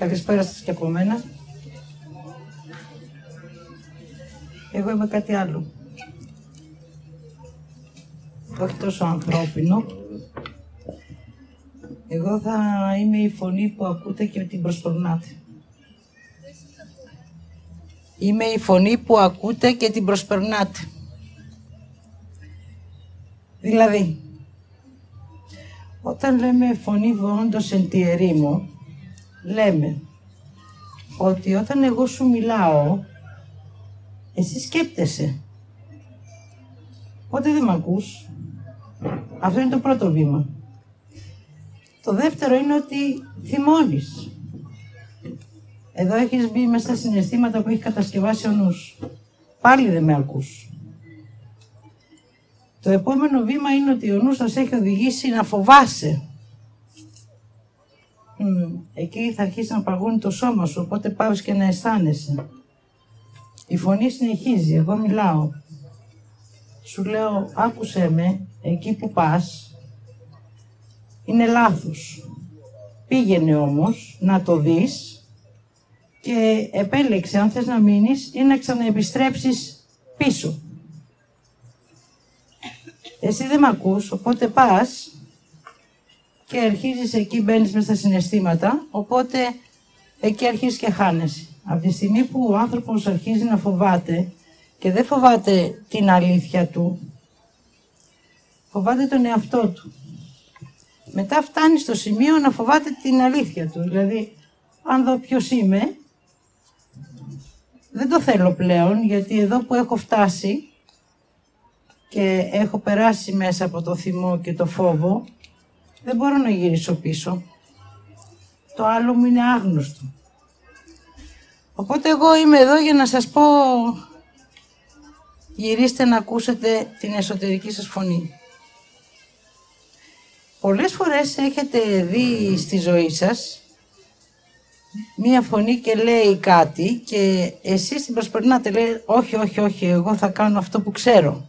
Καλησπέρα σας και από μένα. Εγώ είμαι κάτι άλλο. Όχι τόσο ανθρώπινο. Εγώ θα είμαι η φωνή που ακούτε και την προσπερνάτε. Είμαι η φωνή που ακούτε και την προσπερνάτε. Δηλαδή, όταν λέμε φωνή βόντος εν τη ερήμο, λέμε ότι όταν εγώ σου μιλάω, εσύ σκέπτεσαι. Οπότε δεν με ακούς. Αυτό είναι το πρώτο βήμα. Το δεύτερο είναι ότι θυμώνεις. Εδώ έχεις μπει μέσα στα συναισθήματα που έχεις κατασκευάσει ο νους. Πάλι δεν με ακούς. Το επόμενο βήμα είναι ότι ο νους σας έχει οδηγήσει να φοβάσαι. Εκεί θα αρχίσει να παγώνει το σώμα σου, οπότε πάβεις και να αισθάνεσαι. Η φωνή συνεχίζει, εγώ μιλάω. Σου λέω, άκουσέ με, εκεί που πας, είναι λάθος. Πήγαινε όμως να το δεις και επέλεξε αν θες να μείνεις ή να ξαναεπιστρέψεις πίσω. Εσύ δεν με ακούς, οπότε πας και αρχίζεις εκεί, μπαίνεις μέσα στα συναισθήματα, οπότε εκεί αρχίζεις και χάνεσαι. Από τη στιγμή που ο άνθρωπος αρχίζει να φοβάται και δεν φοβάται την αλήθεια του, φοβάται τον εαυτό του. Μετά φτάνει στο σημείο να φοβάται την αλήθεια του. Δηλαδή, αν δω ποιος είμαι, δεν το θέλω πλέον, γιατί εδώ που έχω φτάσει και έχω περάσει μέσα από το θυμό και το φόβο, δεν μπορώ να γυρίσω πίσω. Το άλλο μου είναι άγνωστο. Οπότε εγώ είμαι εδώ για να σας πω, γυρίστε να ακούσετε την εσωτερική σας φωνή. Πολλές φορές έχετε δει στη ζωή σας μία φωνή και λέει κάτι και εσείς την προσπερνάτε, λέει όχι, όχι, όχι, εγώ θα κάνω αυτό που ξέρω.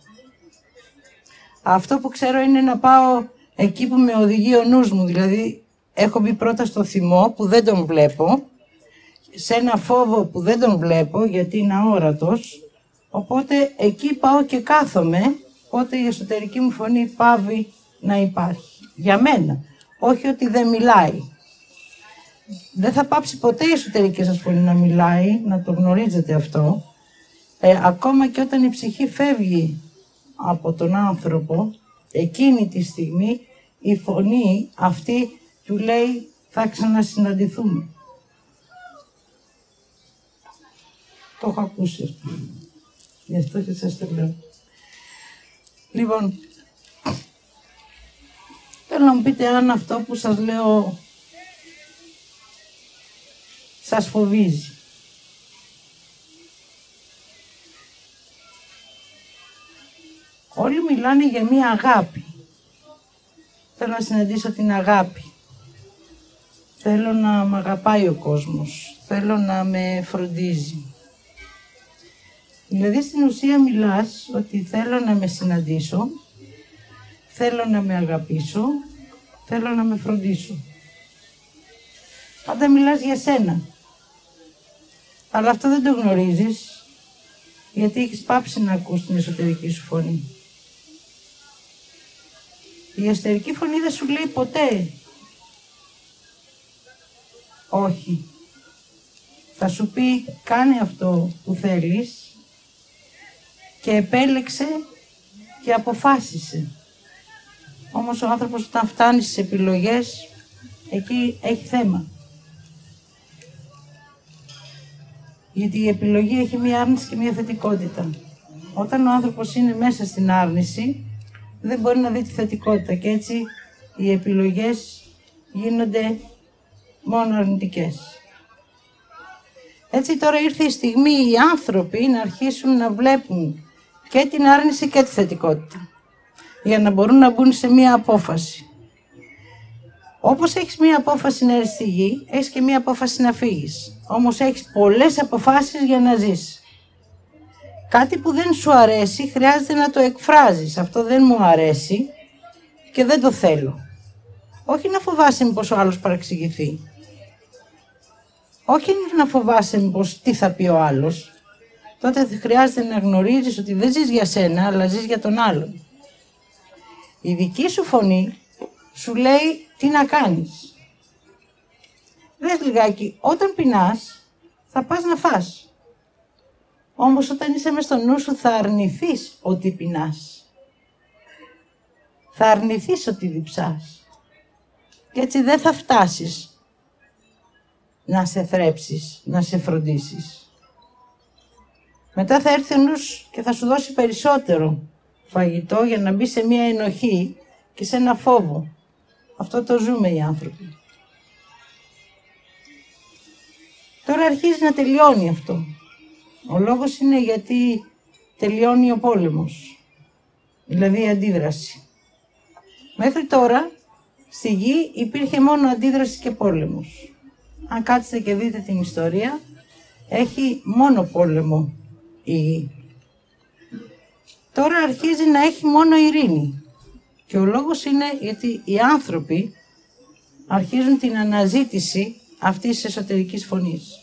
Αυτό που ξέρω είναι να πάω εκεί που με οδηγεί ο νους μου, δηλαδή έχω μπει πρώτα στο θυμό που δεν τον βλέπω, σε ένα φόβο που δεν τον βλέπω γιατί είναι αόρατος, οπότε εκεί πάω και κάθομαι, οπότε η εσωτερική μου φωνή πάβει να υπάρχει. Για μένα. Όχι ότι δεν μιλάει. Δεν θα πάψει ποτέ η εσωτερική σας φωνή να μιλάει, να το γνωρίζετε αυτό. Ε, ακόμα και όταν η ψυχή φεύγει από τον άνθρωπο, εκείνη τη στιγμή η φωνή αυτή του λέει θα ξανασυναντηθούμε. Το έχω ακούσει αυτό. Γι' αυτό και σας το λέω. Λοιπόν, θέλω να μου πείτε αν αυτό που σας λέω σας φοβίζει. Όλοι μιλάνε για μία αγάπη. Θέλω να συναντήσω την αγάπη. Θέλω να με αγαπάει ο κόσμος. Θέλω να με φροντίζει. Δηλαδή στην ουσία μιλάς ότι θέλω να με συναντήσω, θέλω να με αγαπήσω, θέλω να με φροντίσω. Πάντα μιλάς για σένα. Αλλά αυτό δεν το γνωρίζεις, γιατί έχεις πάψει να ακούς την εσωτερική σου φωνή. Η εσωτερική φωνή δεν σου λέει ποτέ όχι. Θα σου πει κάνε αυτό που θέλεις και επέλεξε και αποφάσισε. Όμως ο άνθρωπος όταν φτάνει στις επιλογές, εκεί έχει θέμα. Γιατί η επιλογή έχει μία άρνηση και μία θετικότητα. Όταν ο άνθρωπος είναι μέσα στην άρνηση, δεν μπορεί να δει τη θετικότητα και έτσι οι επιλογές γίνονται μόνο αρνητικές. Έτσι τώρα ήρθε η στιγμή οι άνθρωποι να αρχίσουν να βλέπουν και την άρνηση και τη θετικότητα για να μπορούν να μπουν σε μία απόφαση. Όπως έχεις μία απόφαση να έρθεις στη γη, έχεις και μία απόφαση να φύγεις. Όμως έχεις πολλές αποφάσεις για να ζεις. Κάτι που δεν σου αρέσει χρειάζεται να το εκφράζεις. Αυτό δεν μου αρέσει και δεν το θέλω. Όχι να φοβάσαι μήπως ο άλλος παραξηγηθεί. όχι να φοβάσαι μήπως τι θα πει ο άλλος. Τότε χρειάζεται να γνωρίζεις ότι δεν ζεις για σένα, αλλά ζεις για τον άλλον. Η δική σου φωνή σου λέει τι να κάνεις. Δες λιγάκι, όταν πεινάς, θα πας να φας. Όμως όταν είσαι μες στο νου σου θα αρνηθείς ότι πεινάς. Θα αρνηθείς ότι διψάς. Και έτσι δεν θα φτάσεις να σε θρέψεις, να σε φροντίσεις. Μετά θα έρθει ο νους και θα σου δώσει περισσότερο φαγητό για να μπει σε μία ενοχή και σε ένα φόβο. Αυτό το ζούμε οι άνθρωποι. Τώρα αρχίζει να τελειώνει αυτό. Ο λόγος είναι γιατί τελειώνει ο πόλεμος. Δηλαδή η αντίδραση. Μέχρι τώρα στη γη υπήρχε μόνο αντίδραση και πόλεμος. Αν κάτσετε και δείτε την ιστορία, έχει μόνο πόλεμο η γη. Τώρα αρχίζει να έχει μόνο ειρήνη. Και ο λόγος είναι γιατί οι άνθρωποι αρχίζουν την αναζήτηση αυτής της εσωτερικής φωνής.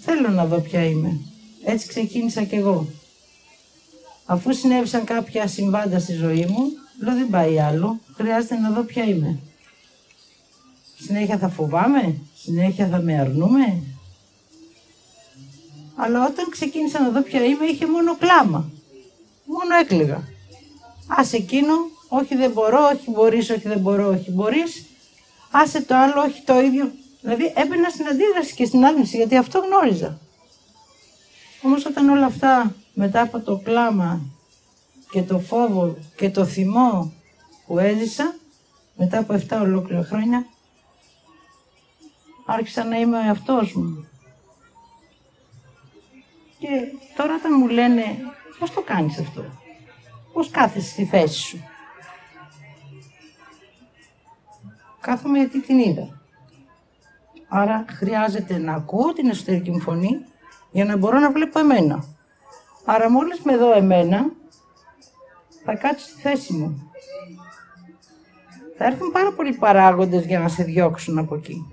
Θέλω να δω ποια είμαι. Έτσι ξεκίνησα κι εγώ. Αφού συνέβησαν κάποια συμβάντα στη ζωή μου, λέω δεν πάει άλλο, χρειάζεται να δω ποια είμαι. Συνέχεια θα φοβάμαι, συνέχεια θα με αρνούμε. Αλλά όταν ξεκίνησα να δω ποια είμαι, είχε μόνο κλάμα. Μόνο έκλαιγα. Άσε εκείνο, όχι δεν μπορώ, όχι μπορείς, όχι δεν μπορώ, όχι μπορείς. Άσε το άλλο, όχι το ίδιο. Δηλαδή έμπαινα στην αντίδραση και στην άρνηση, γιατί αυτό γνώριζα. Όμως όταν όλα αυτά μετά από το κλάμα και το φόβο και το θυμό που έζησα, μετά από 7 ολόκληρα χρόνια, άρχισα να είμαι ο εαυτός μου. Και τώρα όταν μου λένε, πώς το κάνεις αυτό, πώς κάθεσαι στη θέση σου; Κάθομαι γιατί την είδα. Άρα χρειάζεται να ακούω την εσωτερική μου φωνή για να μπορώ να βλέπω εμένα. Άρα μόλις με δω εμένα, θα κάτσω στη θέση μου. Θα έρθουν πάρα πολλοί παράγοντες για να σε διώξουν από εκεί,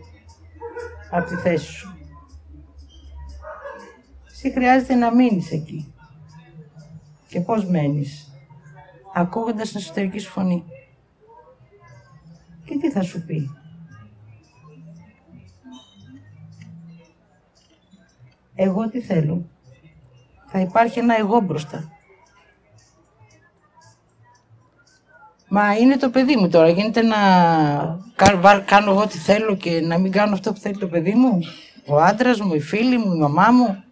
από τη θέση σου. Εσύ χρειάζεται να μείνεις εκεί. Και πώς μένεις. Ακούγοντας την εσωτερική σου φωνή. Και τι θα σου πει; Εγώ τι θέλω. Θα υπάρχει ένα εγώ μπροστά. Μα είναι το παιδί μου τώρα. Γίνεται να κάνω εγώ τι θέλω και να μην κάνω αυτό που θέλει το παιδί μου. Ο άντρας μου, η φίλη μου, η μαμά μου.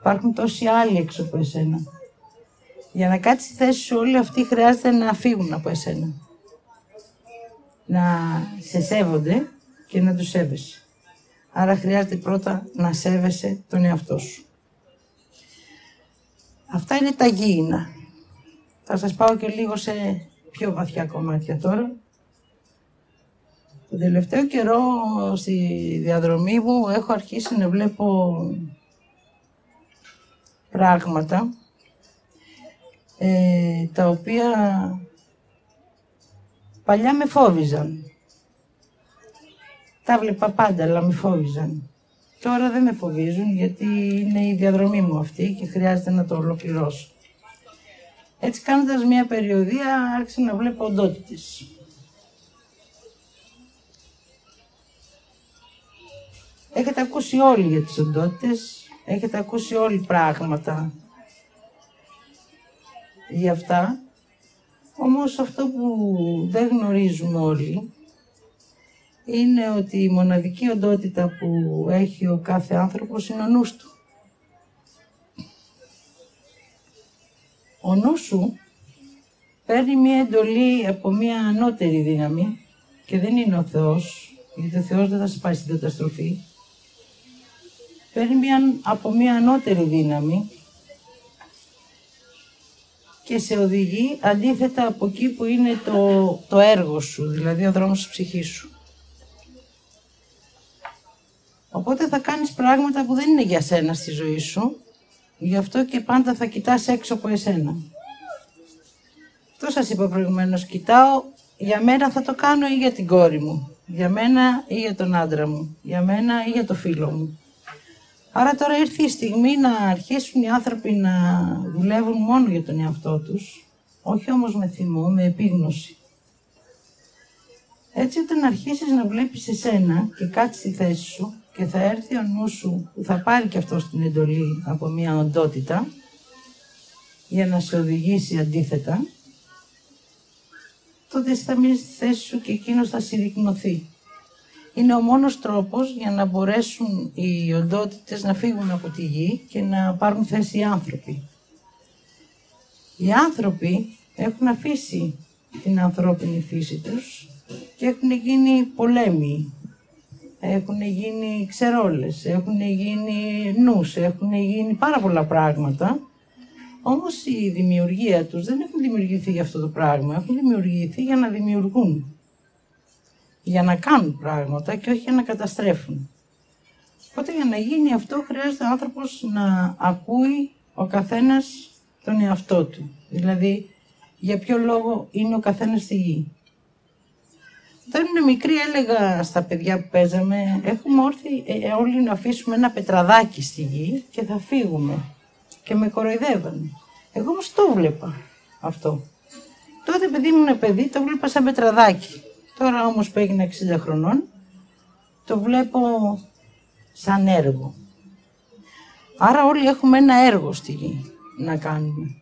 Υπάρχουν τόσοι άλλοι έξω από εσένα. Για να κάτσεις στη θέση σου όλοι αυτοί χρειάζεται να φύγουν από εσένα. Να σε σέβονται και να τους σέβεσαι. Άρα χρειάζεται πρώτα να σέβεσαι τον εαυτό σου. Αυτά είναι τα γήινα. Θα σας πάω και λίγο σε πιο βαθιά κομμάτια τώρα. Το τελευταίο καιρό στη διαδρομή μου έχω αρχίσει να βλέπω πράγματα ε, τα οποία παλιά με φόβιζαν. Τα βλέπα πάντα, αλλά με φόβιζαν. Τώρα δεν με φοβίζουν γιατί είναι η διαδρομή μου αυτή και χρειάζεται να το ολοκληρώσω. Έτσι κάνοντας μια περιοδία άρχισα να βλέπω οντότητες. Έχετε ακούσει όλοι για τις οντότητες, έχετε ακούσει όλοι πράγματα για αυτά. Όμως αυτό που δεν γνωρίζουμε όλοι είναι ότι η μοναδική οντότητα που έχει ο κάθε άνθρωπος είναι ο νους του. Ο νους σου παίρνει μία εντολή από μία ανώτερη δύναμη και δεν είναι ο Θεός, γιατί ο Θεός δεν θα σε πάει στην καταστροφή. Παίρνει μία, από μία ανώτερη δύναμη και σε οδηγεί αντίθετα από εκεί που είναι το, το έργο σου, δηλαδή ο δρόμος της ψυχής σου. Οπότε θα κάνεις πράγματα που δεν είναι για σένα στη ζωή σου, γι' αυτό και πάντα θα κοιτάς έξω από εσένα. Αυτό σας είπα προηγουμένως, κοιτάω για μένα θα το κάνω ή για την κόρη μου. Για μένα ή για τον άντρα μου. Για μένα ή για το φίλο μου. Άρα τώρα ήρθε η στιγμή να αρχίσουν οι άνθρωποι να δουλεύουν μόνο για τον εαυτό τους, όχι όμως με θυμό, με επίγνωση. Έτσι όταν αρχίσεις να βλέπεις εσένα και κάτσεις στη θέση σου και θα έρθει ο νους σου που θα πάρει και αυτό την εντολή από μια οντότητα για να σε οντότητα αντίθετα, τότε θα μείνεις στη θέση σου και εκείνος θα συρρυκνωθεί. Είναι ο μόνος τρόπος για να μπορέσουν οι οντότητες να φύγουν από τη γη και να πάρουν θέση οι άνθρωποι. Οι άνθρωποι έχουν αφήσει την ανθρώπινη φύση τους και έχουν γίνει πολέμοι, έχουν γίνει ξερόλες, έχουν γίνει νους, έχουν γίνει πάρα πολλά πράγματα. Όμως η δημιουργία τους δεν έχουν δημιουργηθεί για αυτό το πράγμα, έχουν δημιουργηθεί για να δημιουργούν. Για να κάνουν πράγματα και όχι για να καταστρέφουν. Οπότε για να γίνει αυτό χρειάζεται ο άνθρωπος να ακούει ο καθένας τον εαυτό του. Δηλαδή για ποιο λόγο είναι ο καθένας στη γη. Όταν ήμουν μικρή έλεγα στα παιδιά που παίζαμε, έχουμε όρθει ε, όλοι να αφήσουμε ένα πετραδάκι στη γη και θα φύγουμε. Και με κοροϊδεύανε. Εγώ όμως το βλέπα αυτό. Τότε παιδί μου είναι παιδί, το βλέπα σαν πετραδάκι. Τώρα όμως που έγινα 60 χρονών, το βλέπω σαν έργο. Άρα όλοι έχουμε ένα έργο στη γη να κάνουμε.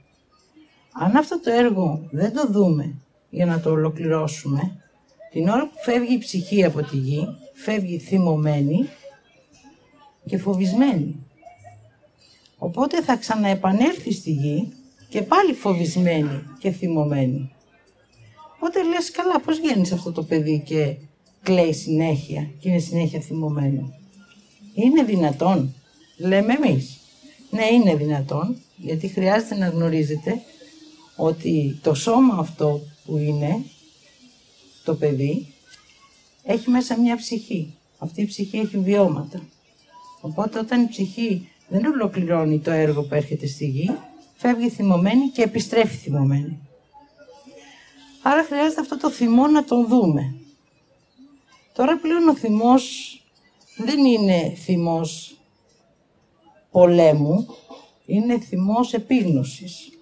Αν αυτό το έργο δεν το δούμε για να το ολοκληρώσουμε, την ώρα που φεύγει η ψυχή από τη γη, φεύγει θυμωμένη και φοβισμένη. Οπότε θα ξαναεπανέλθει στη γη και πάλι φοβισμένη και θυμωμένη. Οπότε λες καλά πώς βγαίνεις αυτό το παιδί και κλαίει συνέχεια και είναι συνέχεια θυμωμένο. Είναι δυνατόν, λέμε εμείς. Ναι, είναι δυνατόν, γιατί χρειάζεται να γνωρίζετε ότι το σώμα αυτό που είναι το παιδί έχει μέσα μια ψυχή. Αυτή η ψυχή έχει βιώματα. Οπότε όταν η ψυχή δεν ολοκληρώνει το έργο που έρχεται στη γη, φεύγει θυμωμένη και επιστρέφει θυμωμένη. Άρα χρειάζεται αυτό το θυμό να τον δούμε. Τώρα πλέον ο θυμός δεν είναι θυμός πολέμου, είναι θυμός επίγνωσης.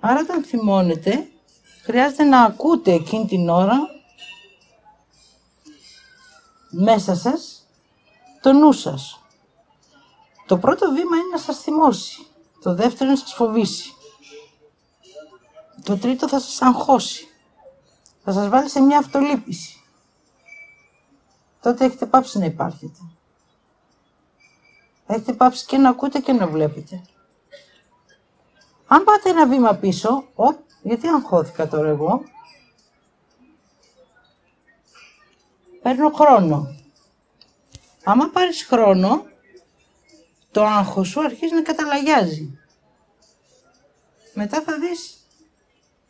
Άρα όταν θυμώνετε, χρειάζεται να ακούτε εκείνη την ώρα μέσα σας το νου σας. Το πρώτο βήμα είναι να σας θυμώσει. Το δεύτερο είναι να σας φοβήσει. Το τρίτο θα σας αγχώσει. Θα σας βάλει σε μια αυτολύπηση. Τότε έχετε πάψει να υπάρχετε. Έχετε πάψει και να ακούτε και να βλέπετε. Αν πάτε ένα βήμα πίσω, οπ, γιατί αγχώθηκα τώρα εγώ; Παίρνω χρόνο. Άμα πάρεις χρόνο, το άγχος σου αρχίζει να καταλαγιάζει. Μετά θα δεις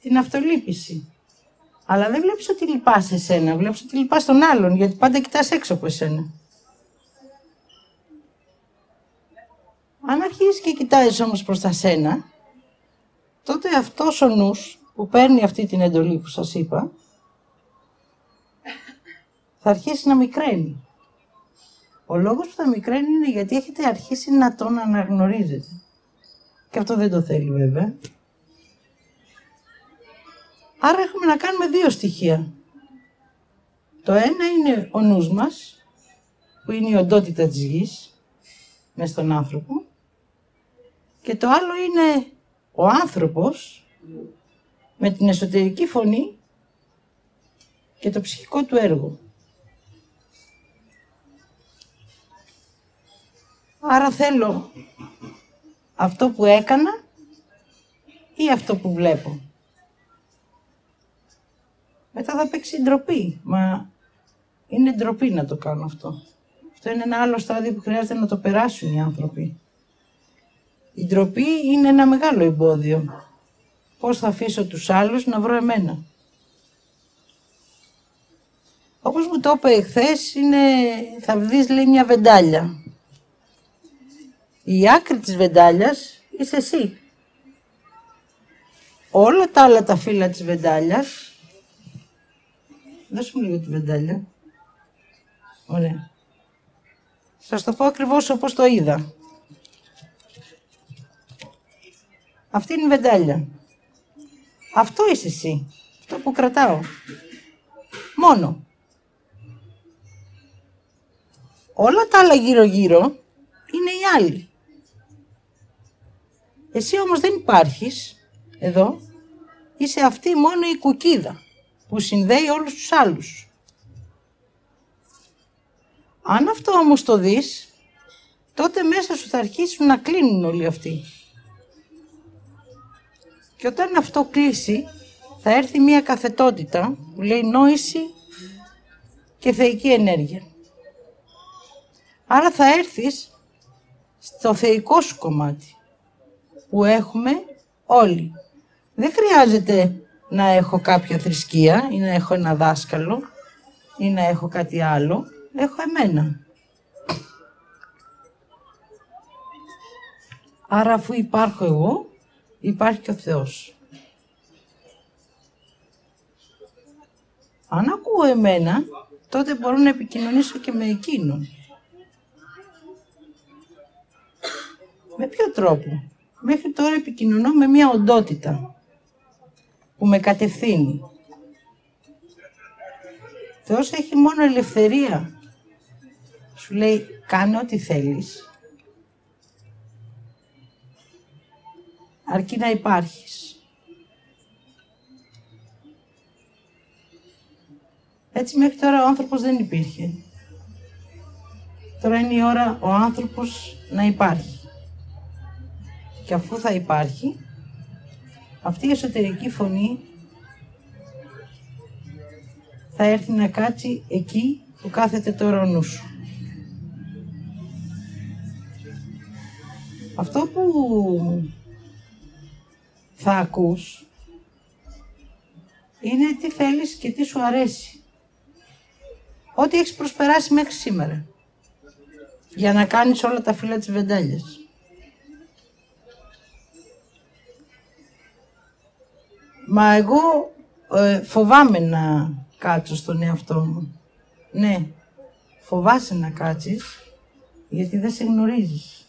την αυτολύπηση. Αλλά δεν βλέπεις ότι λυπάσαι εσένα, βλέπεις ότι λυπάς τον άλλον, γιατί πάντα κοιτάς έξω από εσένα. Αν αρχίσεις και κοιτάζεις όμως προς τα σένα, τότε αυτός ο νους που παίρνει αυτή την εντολή που σας είπα, θα αρχίσει να μικραίνει. Ο λόγος που θα μικραίνει είναι γιατί έχετε αρχίσει να τον αναγνωρίζετε. Και αυτό δεν το θέλει βέβαια. Άρα έχουμε να κάνουμε δύο στοιχεία. Το ένα είναι ο νους μας, που είναι η οντότητα της γης, μέσα στον άνθρωπο. Και το άλλο είναι ο άνθρωπος με την εσωτερική φωνή και το ψυχικό του έργο. Άρα θέλω αυτό που έκανα ή αυτό που βλέπω. Μετά θα παίξει ντροπή. Μα είναι ντροπή να το κάνω αυτό. Αυτό είναι ένα άλλο στάδιο που χρειάζεται να το περάσουν οι άνθρωποι. Η ντροπή είναι ένα μεγάλο εμπόδιο. Πώς θα αφήσω τους άλλους να βρω εμένα; Όπως μου το είπε χθε, είναι, θα δεις λέει μια βεντάλια. Η άκρη της βεντάλιας είσαι εσύ. Όλα τα άλλα τα φύλλα της βεντάλιας Δώσε μου λίγο τη βεντάλια. Ωραία. Σας το πω ακριβώς όπως το είδα. Αυτή είναι η βεντάλια. Αυτό είσαι εσύ. Αυτό που κρατάω. Μόνο. Όλα τα άλλα γύρω-γύρω είναι οι άλλοι. Εσύ όμως δεν υπάρχεις εδώ. Είσαι αυτή μόνο η κουκίδα που συνδέει όλους τους άλλους. Αν αυτό όμως το δεις, τότε μέσα σου θα αρχίσουν να κλείνουν όλοι αυτοί. Και όταν αυτό κλείσει, θα έρθει μία καθετότητα που λέει νόηση και θεϊκή ενέργεια. Άρα θα έρθεις στο θεϊκό σου κομμάτι που έχουμε όλοι. Δεν χρειάζεται να έχω κάποια θρησκεία ή να έχω ένα δάσκαλο ή να έχω κάτι άλλο. Έχω εμένα. Άρα αφού υπάρχω εγώ, υπάρχει και ο Θεός. Αν ακούω εμένα, τότε μπορώ να επικοινωνήσω και με εκείνον. Με ποιο τρόπο; Μέχρι τώρα επικοινωνώ με μια οντότητα που με κατευθύνει. Θεός έχει μόνο ελευθερία. Σου λέει, κάνε ό,τι θέλεις. Αρκεί να υπάρχεις. Έτσι μέχρι τώρα ο άνθρωπος δεν υπήρχε. Τώρα είναι η ώρα ο άνθρωπος να υπάρχει. Και αφού θα υπάρχει, αυτή η εσωτερική φωνή θα έρθει να κάτσει εκεί που κάθεται τώρα ο νους σου. Αυτό που θα ακούς είναι τι θέλεις και τι σου αρέσει. Ό,τι έχεις προσπεράσει μέχρι σήμερα. Για να κάνεις όλα τα φύλλα της βεντάλιας. Μα εγώ ε, φοβάμαι να κάτσω στον εαυτό μου. Ναι, φοβάσαι να κάτσεις, γιατί δεν σε γνωρίζεις.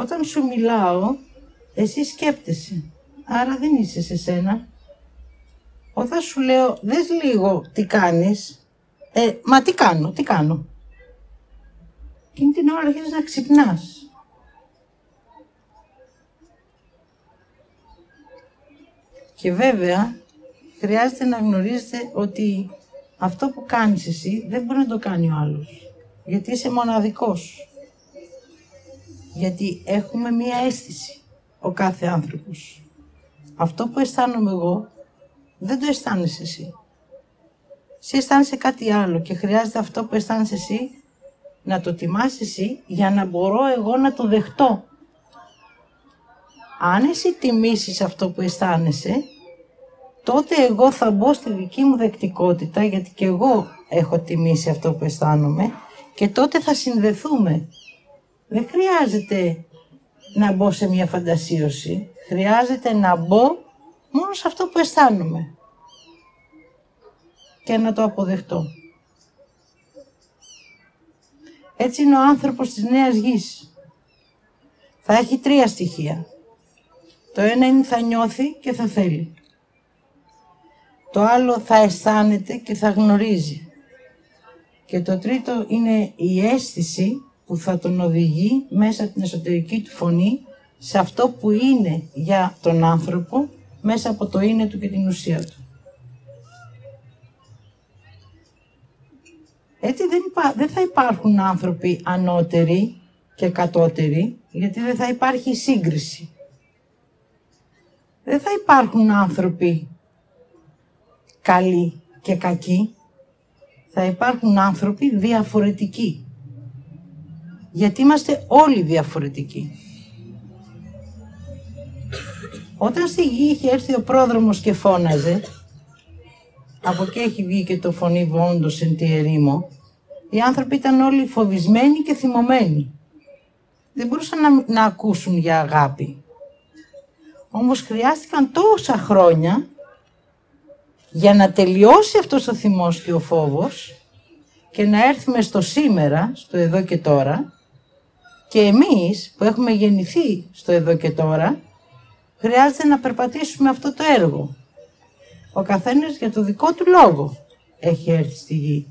Όταν σου μιλάω, εσύ σκέπτεσαι, άρα δεν είσαι σε σένα. Όταν σου λέω, δες λίγο τι κάνεις, ε, μα τι κάνω, τι κάνω. Εκείνη την ώρα αρχίζεις να ξυπνάς. Και βέβαια, χρειάζεται να γνωρίζετε ότι αυτό που κάνεις εσύ δεν μπορεί να το κάνει ο άλλος. Γιατί είσαι μοναδικός. Γιατί έχουμε μία αίσθηση ο κάθε άνθρωπος. Αυτό που αισθάνομαι εγώ δεν το αισθάνεσαι εσύ. Εσύ αισθάνεσαι κάτι άλλο και χρειάζεται αυτό που αισθάνεσαι εσύ να το τιμάς εσύ για να μπορώ εγώ να το δεχτώ. Αν εσύ τιμήσεις αυτό που αισθάνεσαι, τότε εγώ θα μπω στη δική μου δεκτικότητα, γιατί και εγώ έχω τιμήσει αυτό που αισθάνομαι, και τότε θα συνδεθούμε. Δεν χρειάζεται να μπω σε μια φαντασίωση, χρειάζεται να μπω μόνο σε αυτό που αισθάνομαι και να το αποδεχτώ. Έτσι είναι ο άνθρωπος της νέας γης. Θα έχει τρία στοιχεία. Το ένα είναι θα νιώθει και θα θέλει. Το άλλο θα αισθάνεται και θα γνωρίζει. Και το τρίτο είναι η αίσθηση που θα τον οδηγεί μέσα από την εσωτερική του φωνή σε αυτό που είναι για τον άνθρωπο μέσα από το είναι του και την ουσία του. Έτσι δεν, δεν θα υπάρχουν άνθρωποι ανώτεροι και κατώτεροι, γιατί δεν θα υπάρχει σύγκριση. Δεν θα υπάρχουν άνθρωποι καλοί και κακοί. Θα υπάρχουν άνθρωποι διαφορετικοί. Γιατί είμαστε όλοι διαφορετικοί. Όταν στη γη είχε έρθει ο πρόδρομος και φώναζε, από εκεί έχει βγει και το φωνή βόντος εν τη ερήμο, οι άνθρωποι ήταν όλοι φοβισμένοι και θυμωμένοι. Δεν μπορούσαν να, να ακούσουν για αγάπη. Όμως χρειάστηκαν τόσα χρόνια για να τελειώσει αυτός ο θυμός και ο φόβος και να έρθουμε στο σήμερα, στο εδώ και τώρα και εμείς που έχουμε γεννηθεί στο εδώ και τώρα χρειάζεται να περπατήσουμε αυτό το έργο. Ο καθένας για το δικό του λόγο έχει έρθει στη γη.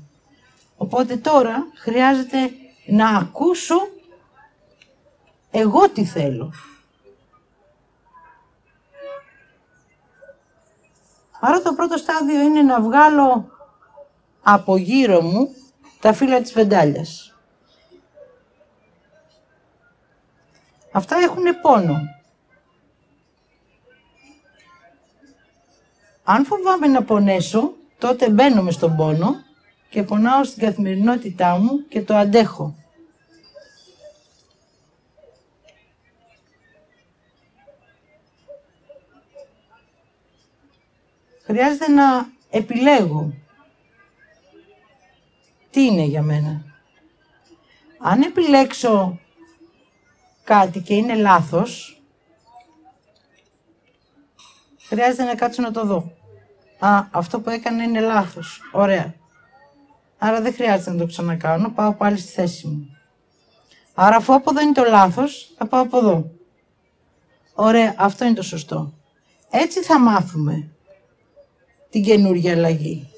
Οπότε τώρα χρειάζεται να ακούσω εγώ τι θέλω. Άρα το πρώτο στάδιο είναι να βγάλω από γύρω μου τα φύλλα της βεντάλιας. Αυτά έχουν πόνο. Αν φοβάμαι να πονέσω, τότε μπαίνω στον πόνο και πονάω στην καθημερινότητά μου και το αντέχω. Χρειάζεται να επιλέγω τι είναι για μένα. Αν επιλέξω κάτι και είναι λάθος, χρειάζεται να κάτσω να το δω. Α, αυτό που έκανε είναι λάθος. Ωραία. Άρα δεν χρειάζεται να το ξανακάνω, πάω πάλι στη θέση μου. Άρα αφού από εδώ είναι το λάθος, θα πάω από εδώ. Ωραία, αυτό είναι το σωστό. Έτσι θα μάθουμε την καινούργια αλλαγή.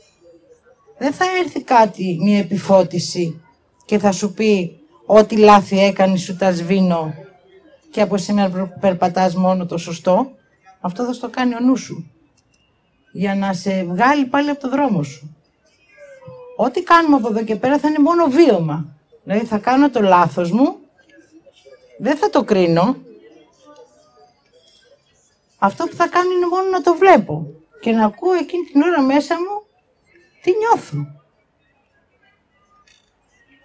Δεν θα έρθει κάτι, μια επιφώτιση και θα σου πει ό,τι λάθη έκανε σου τα σβήνω και από σήμερα περπατάς μόνο το σωστό. Αυτό θα στο κάνει ο νου σου για να σε βγάλει πάλι από το δρόμο σου. Ό,τι κάνουμε από εδώ και πέρα θα είναι μόνο βίωμα. Δηλαδή θα κάνω το λάθος μου, δεν θα το κρίνω. Αυτό που θα κάνω είναι μόνο να το βλέπω και να ακούω εκείνη την ώρα μέσα μου τι νιώθω.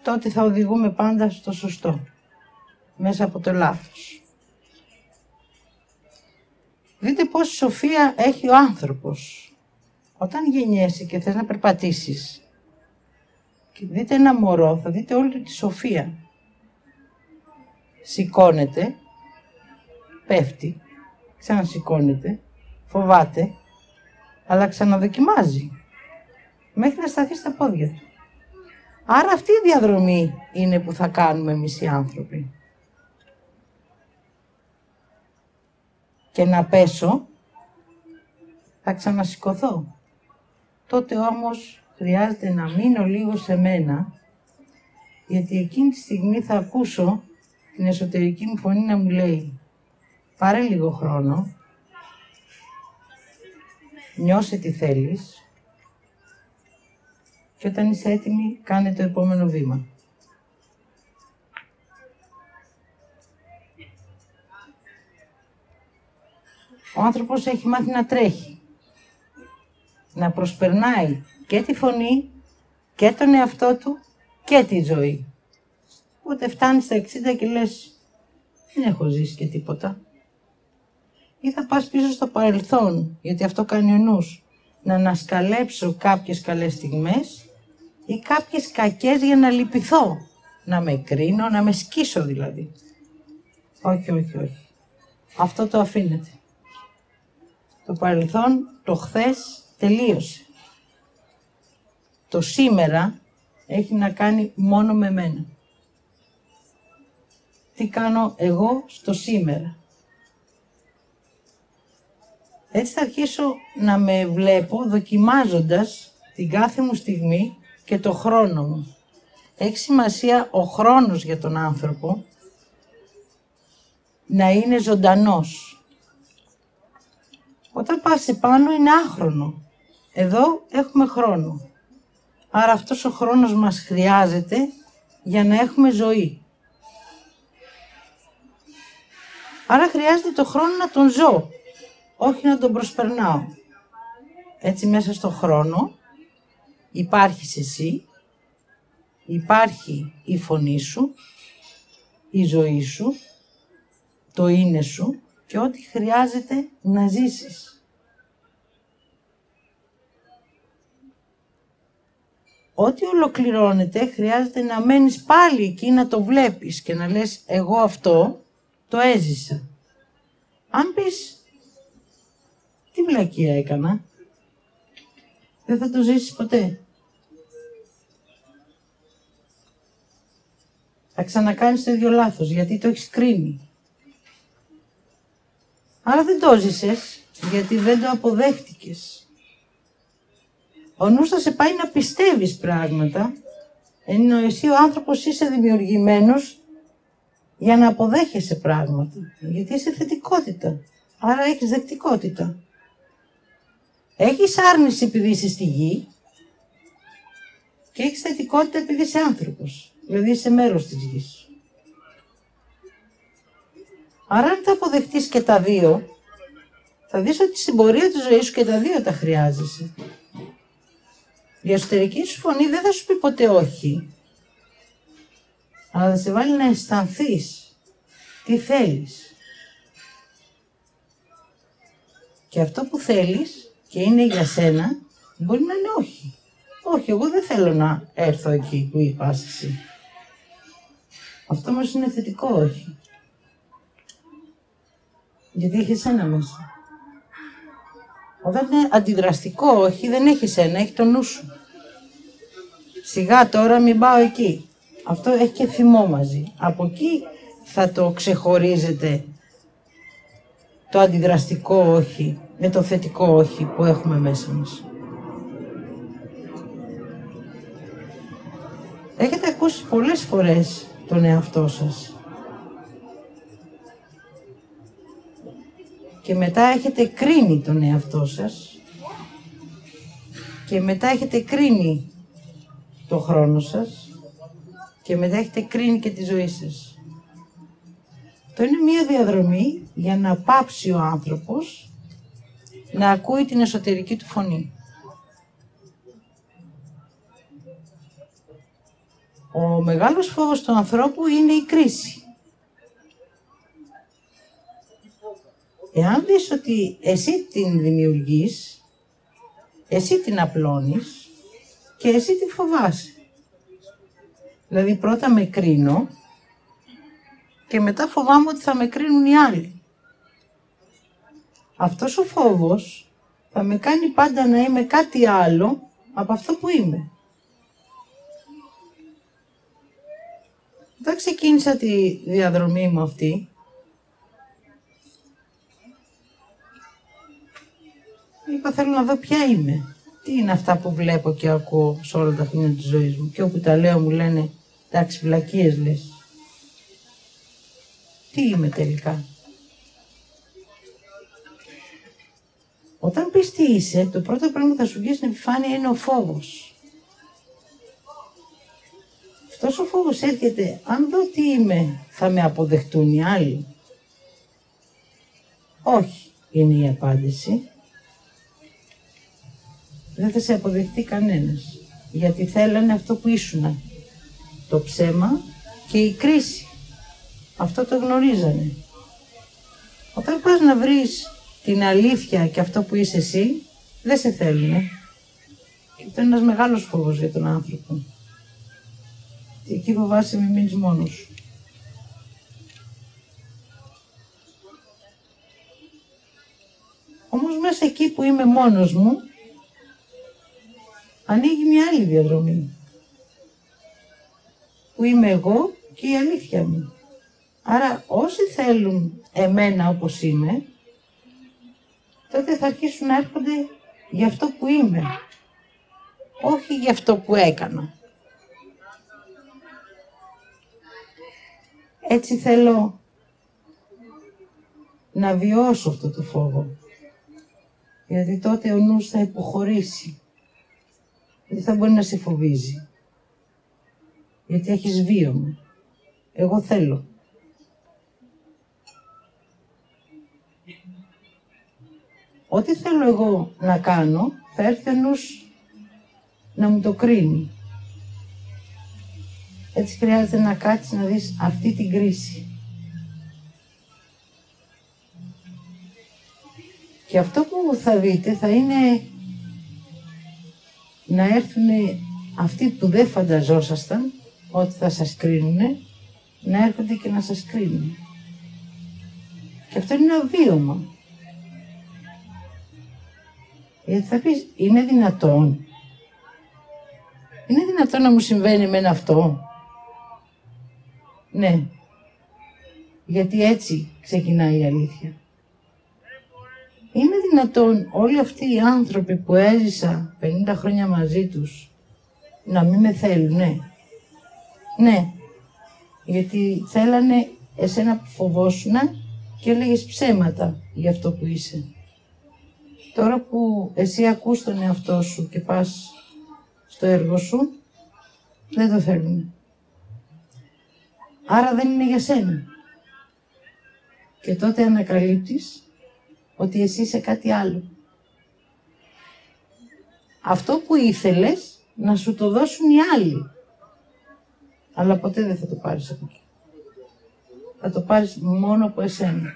Τότε θα οδηγούμε πάντα στο σωστό, μέσα από το λάθος. Δείτε πόση σοφία έχει ο άνθρωπος. Όταν γεννιέσαι και θες να περπατήσεις και δείτε ένα μωρό, θα δείτε όλη τη σοφία. Σηκώνεται, πέφτει, ξανασηκώνεται, φοβάται, αλλά ξαναδοκιμάζει μέχρι να σταθεί στα πόδια του. Άρα αυτή η διαδρομή είναι που θα κάνουμε εμείς οι άνθρωποι. Και να πέσω, θα ξανασηκωθώ. Τότε όμως χρειάζεται να μείνω λίγο σε μένα, γιατί εκείνη τη στιγμή θα ακούσω την εσωτερική μου φωνή να μου λέει πάρε λίγο χρόνο, νιώσε τι θέλεις και όταν είσαι έτοιμη κάνε το επόμενο βήμα. Ο άνθρωπος έχει μάθει να τρέχει, να προσπερνάει και τη φωνή και τον εαυτό του και τη ζωή. Οπότε φτάνει στα 60 και λες, δεν έχω ζήσει και τίποτα. Ή θα πας πίσω στο παρελθόν, γιατί αυτό κάνει ο νους, να ανασκαλέψω κάποιες καλές στιγμές ή κάποιες κακές για να λυπηθώ. Να με κρίνω, να με σκίσω δηλαδή. Όχι, όχι, όχι. Αυτό το αφήνετε. Το παρελθόν, το χθες, τελείωσε. Το σήμερα έχει να κάνει μόνο με μένα. Τι κάνω εγώ στο σήμερα; Έτσι θα αρχίσω να με βλέπω δοκιμάζοντας την κάθε μου στιγμή και το χρόνο μου. Έχει σημασία ο χρόνος για τον άνθρωπο να είναι ζωντανός. Όταν πας επάνω είναι άχρονο. Εδώ έχουμε χρόνο. Άρα αυτός ο χρόνος μας χρειάζεται για να έχουμε ζωή. Άρα χρειάζεται το χρόνο να τον ζω, όχι να τον προσπερνάω. Έτσι μέσα στο χρόνο υπάρχεις εσύ, υπάρχει η φωνή σου, η ζωή σου, το είναι σου και ό,τι χρειάζεται να ζήσεις. Ό,τι ολοκληρώνεται χρειάζεται να μένεις πάλι εκεί να το βλέπεις και να λες εγώ αυτό το έζησα. Αν πεις Τι βλακεία έκανα. Δεν θα το ζήσεις ποτέ. Θα ξανακάνεις το ίδιο λάθος, γιατί το έχεις κρίνει. Άρα δεν το ζήσες, γιατί δεν το αποδέχτηκες. Ο νους θα σε πάει να πιστεύεις πράγματα, ενώ εσύ ο άνθρωπος είσαι δημιουργημένος για να αποδέχεσαι πράγματα. Γιατί είσαι θετικότητα. Άρα έχεις δεκτικότητα. Έχεις άρνηση επειδή είσαι στη γη και έχεις θετικότητα επειδή είσαι άνθρωπος. Δηλαδή είσαι μέρος της γης. Άρα αν τα αποδεχτείς και τα δύο, θα δεις ότι στην πορεία της ζωής σου και τα δύο τα χρειάζεσαι. Η εσωτερική σου φωνή δεν θα σου πει ποτέ όχι. Αλλά θα σε βάλει να αισθανθείς τι θέλεις. Και αυτό που θέλεις και είναι για σένα, μπορεί να είναι όχι. Όχι, εγώ δεν θέλω να έρθω εκεί που είπας εσύ. Αυτό όμως είναι θετικό όχι. Γιατί έχεις ένα μέσα. Όταν είναι αντιδραστικό όχι, δεν έχεις ένα, έχει το νου σου. Σιγά τώρα μην πάω εκεί. Αυτό έχει και θυμό μαζί. Από εκεί θα το ξεχωρίζετε το αντιδραστικό όχι με το θετικό όχι που έχουμε μέσα μας. Έχετε ακούσει πολλές φορές τον εαυτό σας. Και μετά έχετε κρίνει τον εαυτό σας. Και μετά έχετε κρίνει το χρόνο σας. Και μετά έχετε κρίνει και τη ζωή σας. Το είναι μία διαδρομή για να πάψει ο άνθρωπος να ακούει την εσωτερική του φωνή. Ο μεγάλος φόβος του ανθρώπου είναι η κρίση. Εάν δεις ότι εσύ την δημιουργείς, εσύ την απλώνεις και εσύ την φοβάσαι. Δηλαδή πρώτα με κρίνω και μετά φοβάμαι ότι θα με κρίνουν οι άλλοι. Αυτός ο φόβος θα με κάνει πάντα να είμαι κάτι άλλο από αυτό που είμαι. Όταν ξεκίνησα τη διαδρομή μου αυτή, είπα θέλω να δω ποια είμαι. Τι είναι αυτά που βλέπω και ακούω σε όλα τα χρόνια της ζωής μου. Και όπου τα λέω μου λένε, εντάξει, βλακίες λες. Τι είμαι τελικά. Όταν πεις τι είσαι, το πρώτο πράγμα που θα σου βγει στην επιφάνεια είναι ο φόβος. Αυτός ο φόβος έρχεται, αν δω τι είμαι, θα με αποδεχτούν οι άλλοι. Όχι, είναι η απάντηση. Δεν θα σε αποδεχτεί κανένας. Γιατί θέλανε αυτό που ήσουνα. Το ψέμα και η κρίση. Αυτό το γνωρίζανε. Όταν πας να βρεις την αλήθεια και αυτό που είσαι εσύ, δεν σε θέλουνε. Και αυτό είναι ένας μεγάλος φόβος για τον άνθρωπο. Και εκεί φοβάσαι μην μείνεις μόνος σου. Όμως μέσα εκεί που είμαι μόνος μου, ανοίγει μια άλλη διαδρομή. Που είμαι εγώ και η αλήθεια μου. Άρα όσοι θέλουν εμένα όπως είμαι, τότε θα αρχίσουν να έρχονται για αυτό που είμαι. Όχι για αυτό που έκανα. Έτσι θέλω να βιώσω αυτό το φόβο. Γιατί τότε ο νους θα υποχωρήσει. Δεν θα μπορεί να σε φοβίζει. Γιατί έχεις βίωμα. Εγώ θέλω. Ό,τι θέλω εγώ να κάνω, θα έρθει ο νους να μου το κρίνει. Έτσι χρειάζεται να κάτσεις να δεις αυτή την κρίση. Και αυτό που θα δείτε θα είναι να έρθουν αυτοί που δεν φανταζόσασταν ότι θα σας κρίνουν, να έρχονται και να σας κρίνουν. Και αυτό είναι ένα βίωμα. Γιατί θα πεις, είναι δυνατόν. Είναι δυνατόν να μου συμβαίνει με αυτό. Ναι. Γιατί έτσι ξεκινάει η αλήθεια. Είναι δυνατόν όλοι αυτοί οι άνθρωποι που έζησα 50 χρόνια μαζί τους να μην με θέλουν, ναι. Ναι. Γιατί θέλανε εσένα που φοβόσουν και έλεγες ψέματα για αυτό που είσαι. Τώρα που εσύ ακούς τον εαυτό σου και πας στο έργο σου, δεν το θέλουν. Άρα δεν είναι για σένα. Και τότε ανακαλύπτεις ότι εσύ είσαι κάτι άλλο. Αυτό που ήθελες να σου το δώσουν οι άλλοι. Αλλά ποτέ δεν θα το πάρεις από εκεί. Θα το πάρεις μόνο από εσένα.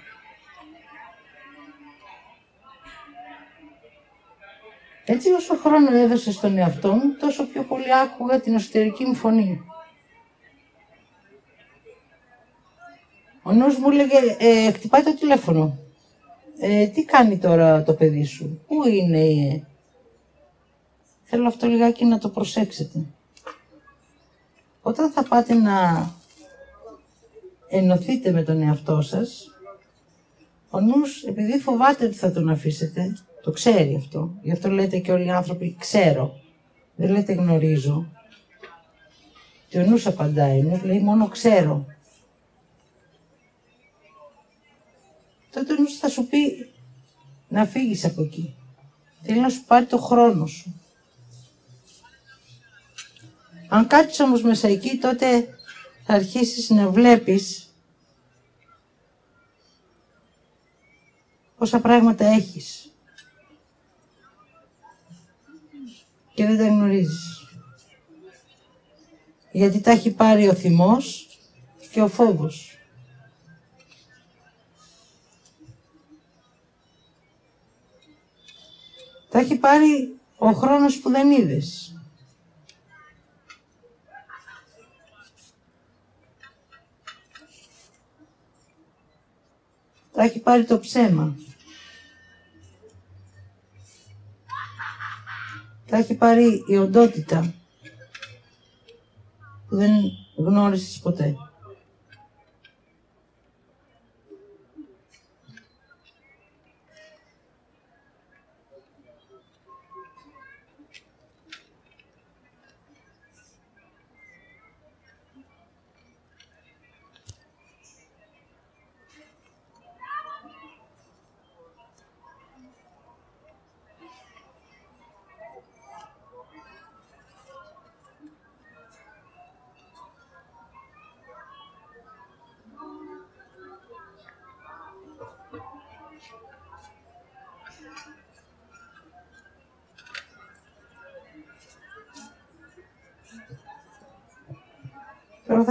Έτσι όσο χρόνο έδωσες στον εαυτό μου, τόσο πιο πολύ άκουγα την εσωτερική μου φωνή. Ο νους μου έλεγε, ε, χτυπάει το τηλέφωνο. Ε, τι κάνει τώρα το παιδί σου, πού είναι, ε; Θέλω αυτό λιγάκι να το προσέξετε. Όταν θα πάτε να ενωθείτε με τον εαυτό σας, ο νους, επειδή φοβάται ότι θα τον αφήσετε, το ξέρει αυτό. Γι' αυτό λέτε και όλοι οι άνθρωποι ξέρω. Δεν λέτε γνωρίζω. Και ο νους απαντάει. Ο νους λέει μόνο ξέρω. Τότε ο νους θα σου πει να φύγεις από εκεί. Θέλει να σου πάρει το χρόνο σου. Αν κάτσεις όμως μέσα εκεί, τότε θα αρχίσεις να βλέπεις πόσα πράγματα έχεις. και δεν τα γνωρίζεις. Γιατί τα έχει πάρει ο θυμός και ο φόβος. Τα έχει πάρει ο χρόνος που δεν είδες. Τα έχει πάρει το ψέμα. τα έχει πάρει η οντότητα που δεν γνώρισες ποτέ.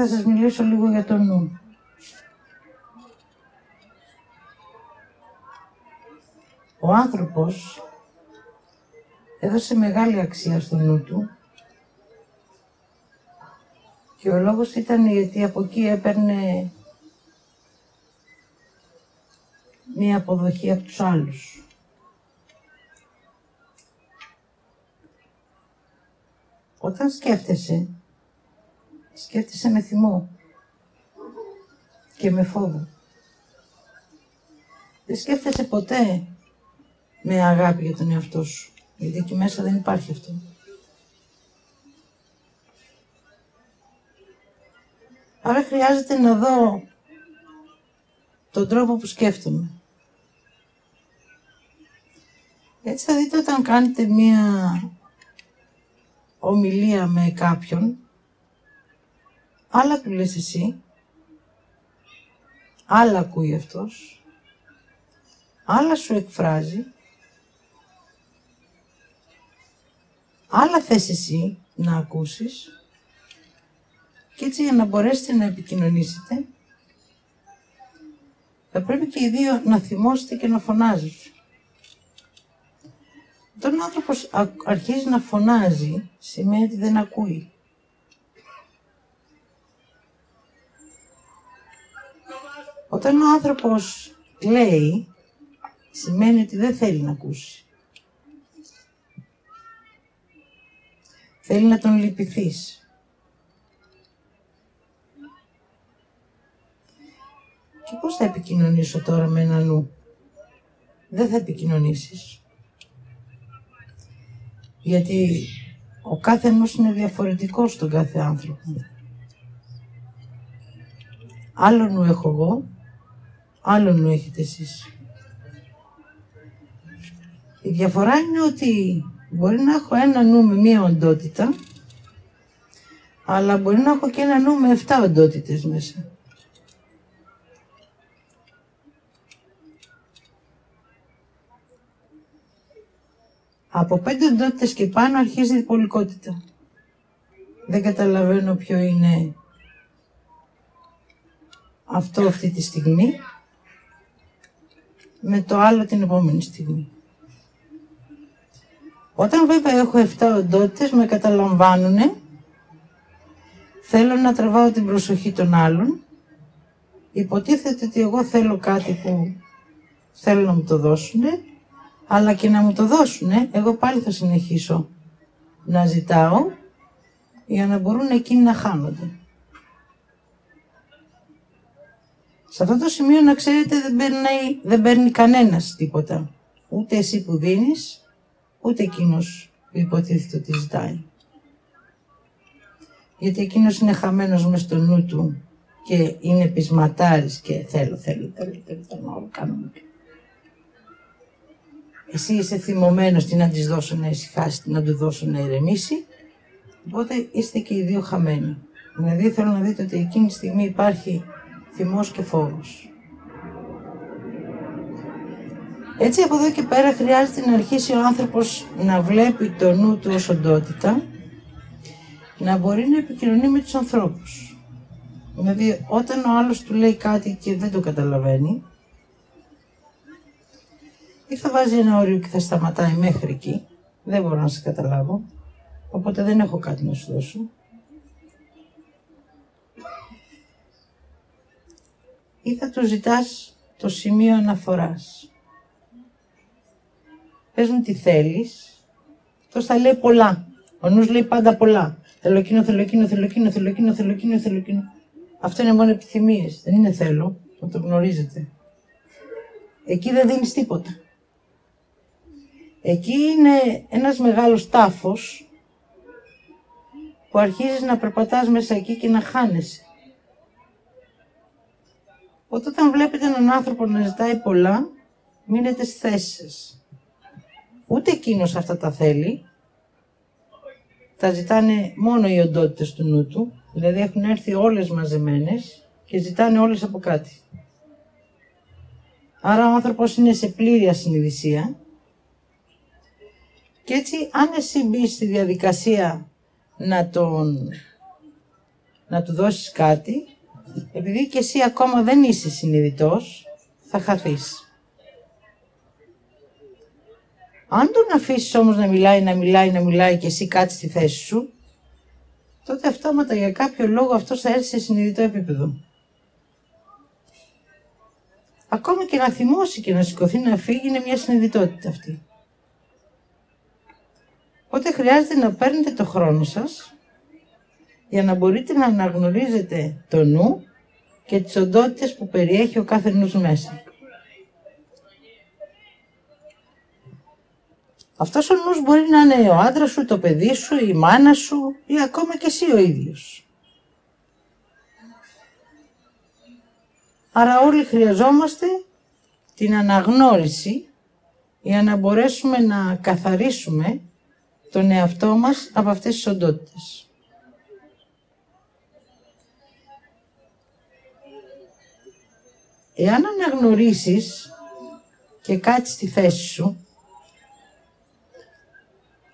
Σας μιλήσω λίγο για το νου. Ο άνθρωπος έδωσε μεγάλη αξία στο νου του και ο λόγος ήταν γιατί από εκεί έπαιρνε μία αποδοχή από τους άλλους. Όταν σκέφτεσαι σκέφτεσαι με θυμό και με φόβο. Δεν σκέφτεσαι ποτέ με αγάπη για τον εαυτό σου, γιατί εκεί μέσα δεν υπάρχει αυτό. Άρα χρειάζεται να δω τον τρόπο που σκέφτομαι. Έτσι θα δείτε όταν κάνετε μία ομιλία με κάποιον, Άλλα του λες εσύ, άλλα ακούει αυτός, άλλα σου εκφράζει, άλλα θες εσύ να ακούσεις και έτσι για να μπορέσετε να επικοινωνήσετε θα πρέπει και οι δύο να θυμώσετε και να φωνάζετε. Όταν ο άνθρωπος αρχίζει να φωνάζει σημαίνει ότι δεν ακούει. Όταν ο άνθρωπος λέει, σημαίνει ότι δεν θέλει να ακούσει. Θέλει να τον λυπηθείς. Και πώς θα επικοινωνήσω τώρα με ένα νου; Δεν θα επικοινωνήσεις. Γιατί ο κάθε νους είναι διαφορετικός στον κάθε άνθρωπο. Άλλο νου έχω εγώ, άλλο νου έχετε εσείς. Η διαφορά είναι ότι μπορεί να έχω ένα νου με μία οντότητα, αλλά μπορεί να έχω και ένα νου με 7 οντότητες μέσα. Από πέντε οντότητες και πάνω αρχίζει η πολικότητα. Δεν καταλαβαίνω ποιο είναι αυτό αυτή τη στιγμή με το άλλο την επόμενη στιγμή. Όταν βέβαια έχω 7 οντότητες με καταλαμβάνουν θέλω να τραβάω την προσοχή των άλλων υποτίθεται ότι εγώ θέλω κάτι που θέλω να μου το δώσουν αλλά και να μου το δώσουν εγώ πάλι θα συνεχίσω να ζητάω για να μπορούν εκείνοι να χάνονται. Σε αυτό το σημείο να ξέρετε δεν παίρνει, δεν παίρνει κανένας τίποτα. Ούτε εσύ που δίνεις, ούτε εκείνος που υποτίθεται ότι ζητάει. Γιατί εκείνος είναι χαμένος μες στο νου του και είναι πεισματάρης και θέλω, θέλω, θέλω, θέλω, θέλω, κάνω Εσύ είσαι θυμωμένος τι να της δώσω να ησυχάσει, τι να του δώσω να ηρεμήσει, οπότε είστε και οι δύο χαμένοι. Δηλαδή θέλω να δείτε ότι εκείνη τη στιγμή υπάρχει θυμός και φόβος. Έτσι από εδώ και πέρα χρειάζεται να αρχίσει ο άνθρωπος να βλέπει το νου του ως οντότητα, να μπορεί να επικοινωνεί με τους ανθρώπους. Δηλαδή όταν ο άλλος του λέει κάτι και δεν το καταλαβαίνει, ή θα βάζει ένα όριο και θα σταματάει μέχρι εκεί, δεν μπορώ να σε καταλάβω, οπότε δεν έχω κάτι να σου δώσω. Ή θα του ζητάς το σημείο αναφοράς. Πες μου τι θέλεις. Αυτός θα λέει πολλά. Ο νους λέει πάντα πολλά. Θέλω εκείνο, θέλω εκείνο, θέλω εκείνο, θέλω εκείνο, θέλω εκείνο, θέλω εκείνο. Αυτό είναι μόνο επιθυμίες. Δεν είναι θέλω. Να το γνωρίζετε. Εκεί δεν δίνεις τίποτα. Εκεί είναι ένας μεγάλος τάφος που αρχίζεις να περπατάς μέσα εκεί και να χάνεσαι. Όταν βλέπετε έναν άνθρωπο να ζητάει πολλά, μείνετε στη θέση σας. Ούτε εκείνος αυτά τα θέλει. Τα ζητάνε μόνο οι οντότητες του νου του. Δηλαδή έχουν έρθει όλες μαζεμένες και ζητάνε όλες από κάτι. Άρα ο άνθρωπος είναι σε πλήρη ασυνειδησία και έτσι αν εσύ μπει στη διαδικασία να, τον, να του δώσεις κάτι, επειδή και εσύ ακόμα δεν είσαι συνειδητός, θα χαθείς. Αν τον αφήσεις όμως να μιλάει, να μιλάει, να μιλάει και εσύ κάτσει στη θέση σου, τότε αυτόματα για κάποιο λόγο αυτός θα έρθει σε συνειδητό επίπεδο. Ακόμα και να θυμώσει και να σηκωθεί να φύγει είναι μια συνειδητότητα αυτή. Οπότε χρειάζεται να παίρνετε το χρόνο σας για να μπορείτε να αναγνωρίζετε το νου και τις οντότητες που περιέχει ο κάθε νους μέσα. Αυτός ο νους μπορεί να είναι ο άντρας σου, το παιδί σου, η μάνα σου ή ακόμα και εσύ ο ίδιος. Άρα όλοι χρειαζόμαστε την αναγνώριση για να μπορέσουμε να καθαρίσουμε τον εαυτό μας από αυτές τις οντότητες. Εάν αναγνωρίσεις και κάτσεις στη θέση σου,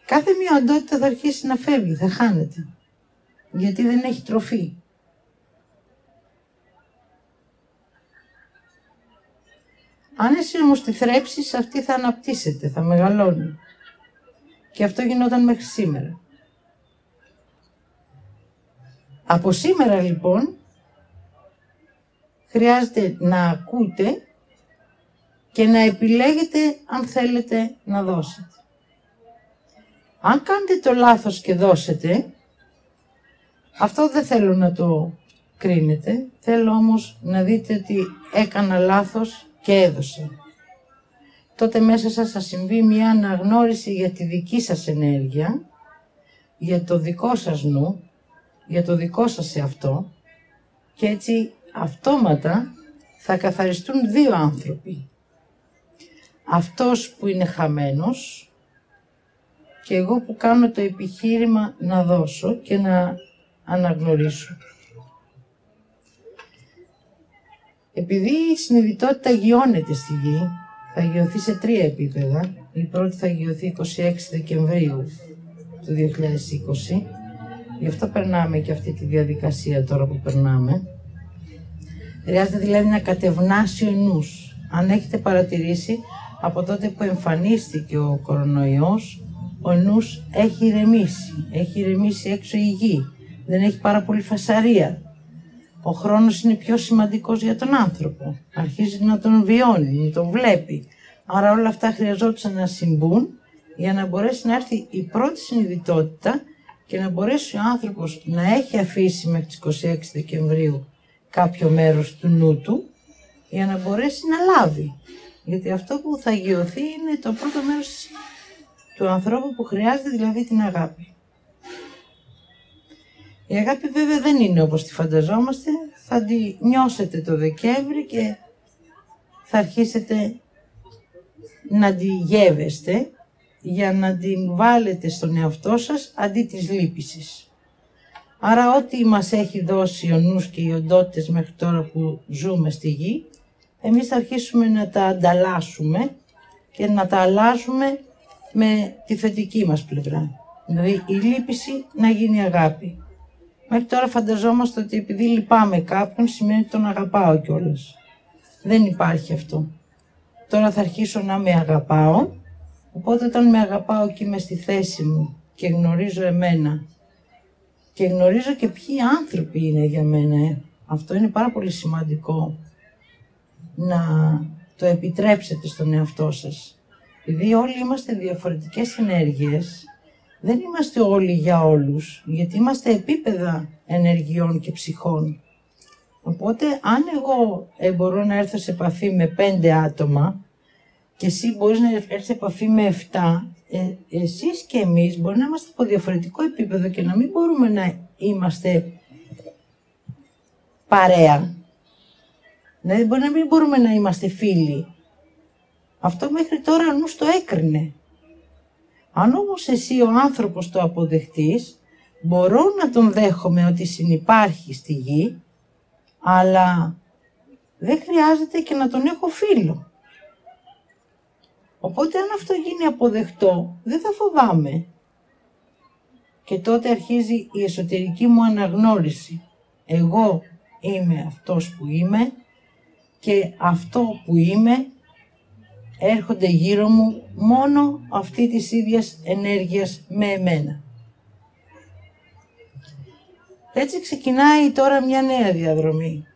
κάθε μία οντότητα θα αρχίσει να φεύγει, θα χάνεται. Γιατί δεν έχει τροφή. Αν εσύ όμως τη θρέψεις, αυτή θα αναπτύσσεται, θα μεγαλώνει. Και αυτό γινόταν μέχρι σήμερα. Από σήμερα λοιπόν, χρειάζεται να ακούτε και να επιλέγετε αν θέλετε να δώσετε. Αν κάνετε το λάθος και δώσετε, αυτό δεν θέλω να το κρίνετε, θέλω όμως να δείτε ότι έκανα λάθος και έδωσα. Τότε μέσα σας θα συμβεί μια αναγνώριση για τη δική σας ενέργεια, για το δικό σας νου, για το δικό σας εαυτό και έτσι αυτόματα θα καθαριστούν δύο άνθρωποι. Αυτός που είναι χαμένος και εγώ που κάνω το επιχείρημα να δώσω και να αναγνωρίσω. Επειδή η συνειδητότητα γιώνεται στη γη, θα γιωθεί σε τρία επίπεδα. Η πρώτη θα γιωθεί 26 Δεκεμβρίου του 2020. Γι' αυτό περνάμε και αυτή τη διαδικασία τώρα που περνάμε. Χρειάζεται δηλαδή να κατευνάσει ο νους. Αν έχετε παρατηρήσει, από τότε που εμφανίστηκε ο κορονοϊός, ο νους έχει ηρεμήσει. Έχει ηρεμήσει έξω η γη. Δεν έχει πάρα πολύ φασαρία. Ο χρόνος είναι πιο σημαντικός για τον άνθρωπο. Αρχίζει να τον βιώνει, να τον βλέπει. Άρα όλα αυτά χρειαζόταν να συμβούν για να μπορέσει να έρθει η πρώτη συνειδητότητα και να μπορέσει ο άνθρωπος να έχει αφήσει μέχρι τις 26 Δεκεμβρίου κάποιο μέρος του νου του για να μπορέσει να λάβει. Γιατί αυτό που θα γιωθεί είναι το πρώτο μέρος του ανθρώπου που χρειάζεται, δηλαδή την αγάπη. Η αγάπη βέβαια δεν είναι όπως τη φανταζόμαστε, θα τη νιώσετε το Δεκέμβρη και θα αρχίσετε να τη γεύεστε για να την βάλετε στον εαυτό σας αντί της λύπησης. Άρα ό,τι μας έχει δώσει ο νους και οι οντότητες μέχρι τώρα που ζούμε στη γη, εμείς θα αρχίσουμε να τα ανταλλάσσουμε και να τα αλλάζουμε με τη θετική μας πλευρά. Δηλαδή η λύπηση να γίνει αγάπη. Μέχρι τώρα φανταζόμαστε ότι επειδή λυπάμαι κάποιον σημαίνει ότι τον αγαπάω κιόλας. Δεν υπάρχει αυτό. Τώρα θα αρχίσω να με αγαπάω, οπότε όταν με αγαπάω και είμαι στη θέση μου και γνωρίζω εμένα και γνωρίζω και ποιοι άνθρωποι είναι για μένα. Ε. Αυτό είναι πάρα πολύ σημαντικό να το επιτρέψετε στον εαυτό σας. Επειδή όλοι είμαστε διαφορετικές ενέργειες, δεν είμαστε όλοι για όλους, γιατί είμαστε επίπεδα ενεργειών και ψυχών. Οπότε, αν εγώ ε, μπορώ να έρθω σε επαφή με πέντε άτομα και εσύ μπορείς να έρθεις σε επαφή με εφτά, ε, εσείς και εμείς μπορεί να είμαστε από διαφορετικό επίπεδο και να μην μπορούμε να είμαστε παρέα. Δηλαδή μπορεί να μην μπορούμε να είμαστε φίλοι. Αυτό μέχρι τώρα νους το έκρινε. Αν όμως εσύ ο άνθρωπος το αποδεχτείς, μπορώ να τον δέχομαι ότι συνυπάρχει στη γη, αλλά δεν χρειάζεται και να τον έχω φίλο. Οπότε αν αυτό γίνει αποδεκτό, δεν θα φοβάμαι. Και τότε αρχίζει η εσωτερική μου αναγνώριση. Εγώ είμαι αυτός που είμαι και αυτό που είμαι έρχονται γύρω μου μόνο αυτή της ίδιας ενέργειας με εμένα. Έτσι ξεκινάει τώρα μια νέα διαδρομή.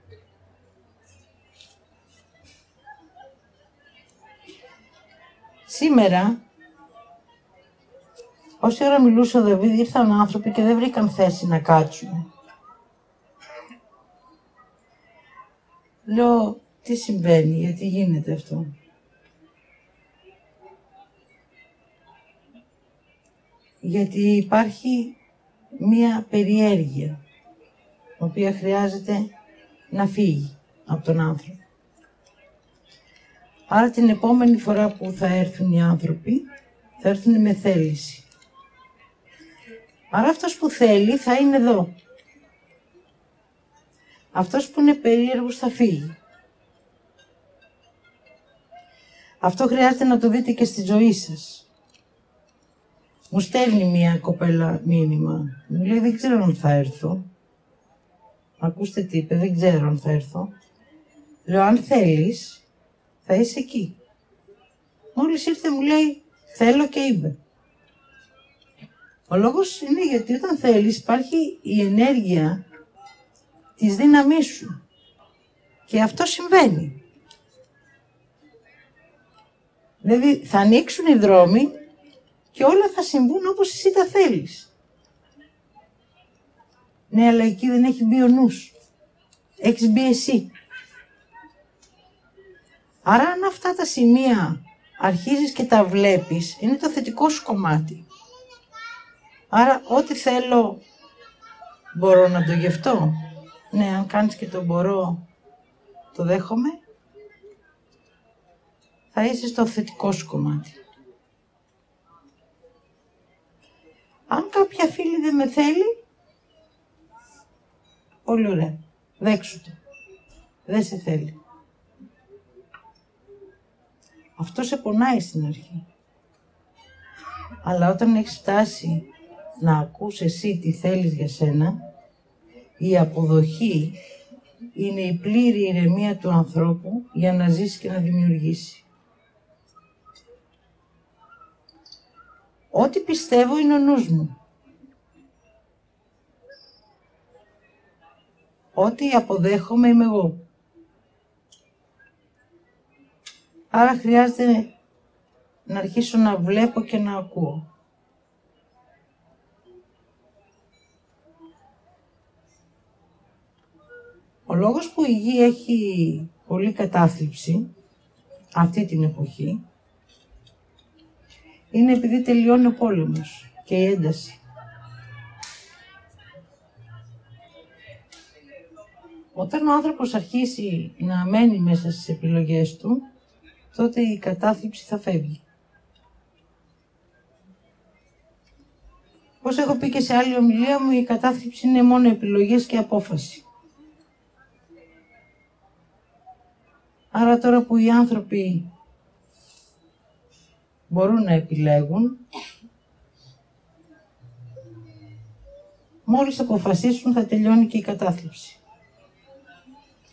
Σήμερα, όση ώρα μιλούσε ο Δαβίδ, ήρθαν άνθρωποι και δεν βρήκαν θέση να κάτσουν. Λέω, τι συμβαίνει, γιατί γίνεται αυτό; Γιατί υπάρχει μία περιέργεια, η οποία χρειάζεται να φύγει από τον άνθρωπο. Άρα την επόμενη φορά που θα έρθουν οι άνθρωποι, θα έρθουν με θέληση. Άρα αυτός που θέλει θα είναι εδώ. Αυτός που είναι περίεργος θα φύγει. Αυτό χρειάζεται να το δείτε και στη ζωή σας. Μου στέλνει μία κοπέλα μήνυμα. Μου λέει δεν ξέρω αν θα έρθω. Ακούστε τι είπε, δεν ξέρω αν θα έρθω. Λέω αν θέλεις θα είσαι εκεί. Μόλις ήρθε μου λέει θέλω και είμαι. Ο λόγος είναι γιατί όταν θέλεις υπάρχει η ενέργεια της δύναμής σου. Και αυτό συμβαίνει. Δηλαδή θα ανοίξουν οι δρόμοι και όλα θα συμβούν όπως εσύ τα θέλεις. Ναι, αλλά εκεί δεν έχει μπει ο νους. Έχεις μπει εσύ. Άρα αν αυτά τα σημεία αρχίζεις και τα βλέπεις, είναι το θετικό σου κομμάτι. Άρα ό,τι θέλω μπορώ να το γευτώ. Ναι, αν κάνεις και το μπορώ, το δέχομαι. Θα είσαι στο θετικό σου κομμάτι. Αν κάποια φίλη δεν με θέλει, πολύ ωραία. Δέξου το. Δεν σε θέλει. Αυτό σε πονάει στην αρχή. Αλλά όταν έχεις φτάσει να ακούς εσύ τι θέλεις για σένα, η αποδοχή είναι η πλήρη ηρεμία του ανθρώπου για να ζήσει και να δημιουργήσει. Ό,τι πιστεύω είναι ο νους μου. Ό,τι αποδέχομαι είμαι εγώ. Άρα χρειάζεται να αρχίσω να βλέπω και να ακούω. Ο λόγος που η γη έχει πολύ κατάθλιψη αυτή την εποχή είναι επειδή τελειώνει ο πόλεμος και η ένταση. Όταν ο άνθρωπος αρχίσει να μένει μέσα στις επιλογές του, τότε η κατάθλιψη θα φεύγει. Πώς έχω πει και σε άλλη ομιλία μου, η κατάθλιψη είναι μόνο επιλογές και απόφαση. Άρα τώρα που οι άνθρωποι μπορούν να επιλέγουν, μόλις αποφασίσουν θα τελειώνει και η κατάθλιψη.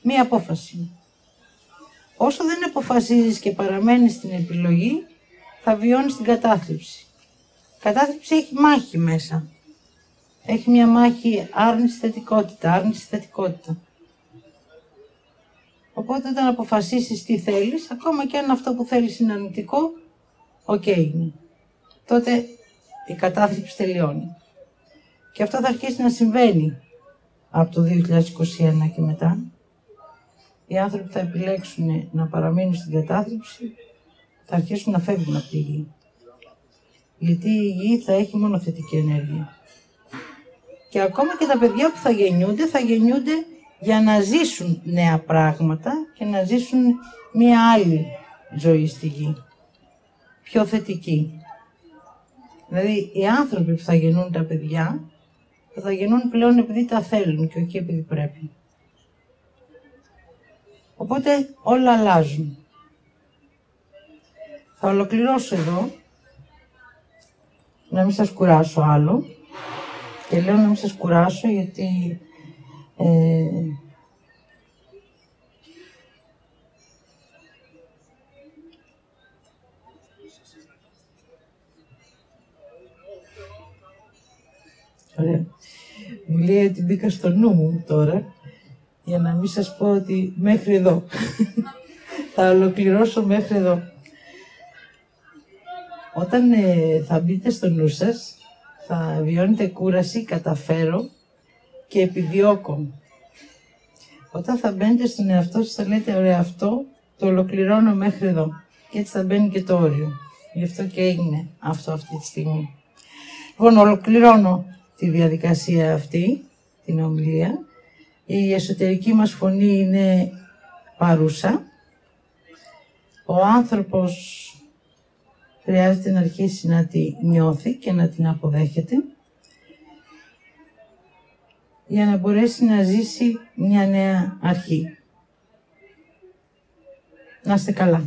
Μία απόφαση. Όσο δεν αποφασίζεις και παραμένεις στην επιλογή, θα βιώνεις την κατάθλιψη. Η κατάθλιψη έχει μάχη μέσα. Έχει μια μάχη άρνησης θετικότητα, άρνησης θετικότητα. Οπότε όταν αποφασίσεις τι θέλεις, ακόμα και αν αυτό που θέλεις είναι αρνητικό, OK okay Τότε η κατάθλιψη τελειώνει. Και αυτό θα αρχίσει να συμβαίνει από το 2021 και μετά οι άνθρωποι θα επιλέξουν να παραμείνουν στην κατάθλιψη, θα αρχίσουν να φεύγουν από τη γη. Γιατί η γη θα έχει μόνο θετική ενέργεια. Και ακόμα και τα παιδιά που θα γεννιούνται, θα γεννιούνται για να ζήσουν νέα πράγματα και να ζήσουν μία άλλη ζωή στη γη. Πιο θετική. Δηλαδή, οι άνθρωποι που θα γεννούν τα παιδιά, θα γεννούν πλέον επειδή τα θέλουν και όχι επειδή πρέπει. Οπότε όλα αλλάζουν. Θα ολοκληρώσω εδώ, να μην σας κουράσω άλλο. Και λέω να μην σας κουράσω γιατί ε, Ωραία. Μου λέει ότι μπήκα στο νου μου τώρα για να μην σας πω ότι μέχρι εδώ. θα ολοκληρώσω μέχρι εδώ. Όταν ε, θα μπείτε στο νου σας, θα βιώνετε κούραση, καταφέρω και επιδιώκω. Όταν θα μπαίνετε στον εαυτό σας θα λέτε ωραία αυτό το ολοκληρώνω μέχρι εδώ. Και έτσι θα μπαίνει και το όριο. Γι' αυτό και έγινε αυτό αυτή τη στιγμή. Λοιπόν, ολοκληρώνω τη διαδικασία αυτή, την ομιλία η εσωτερική μας φωνή είναι παρούσα. Ο άνθρωπος χρειάζεται να αρχίσει να τη νιώθει και να την αποδέχεται για να μπορέσει να ζήσει μια νέα αρχή. Να είστε καλά.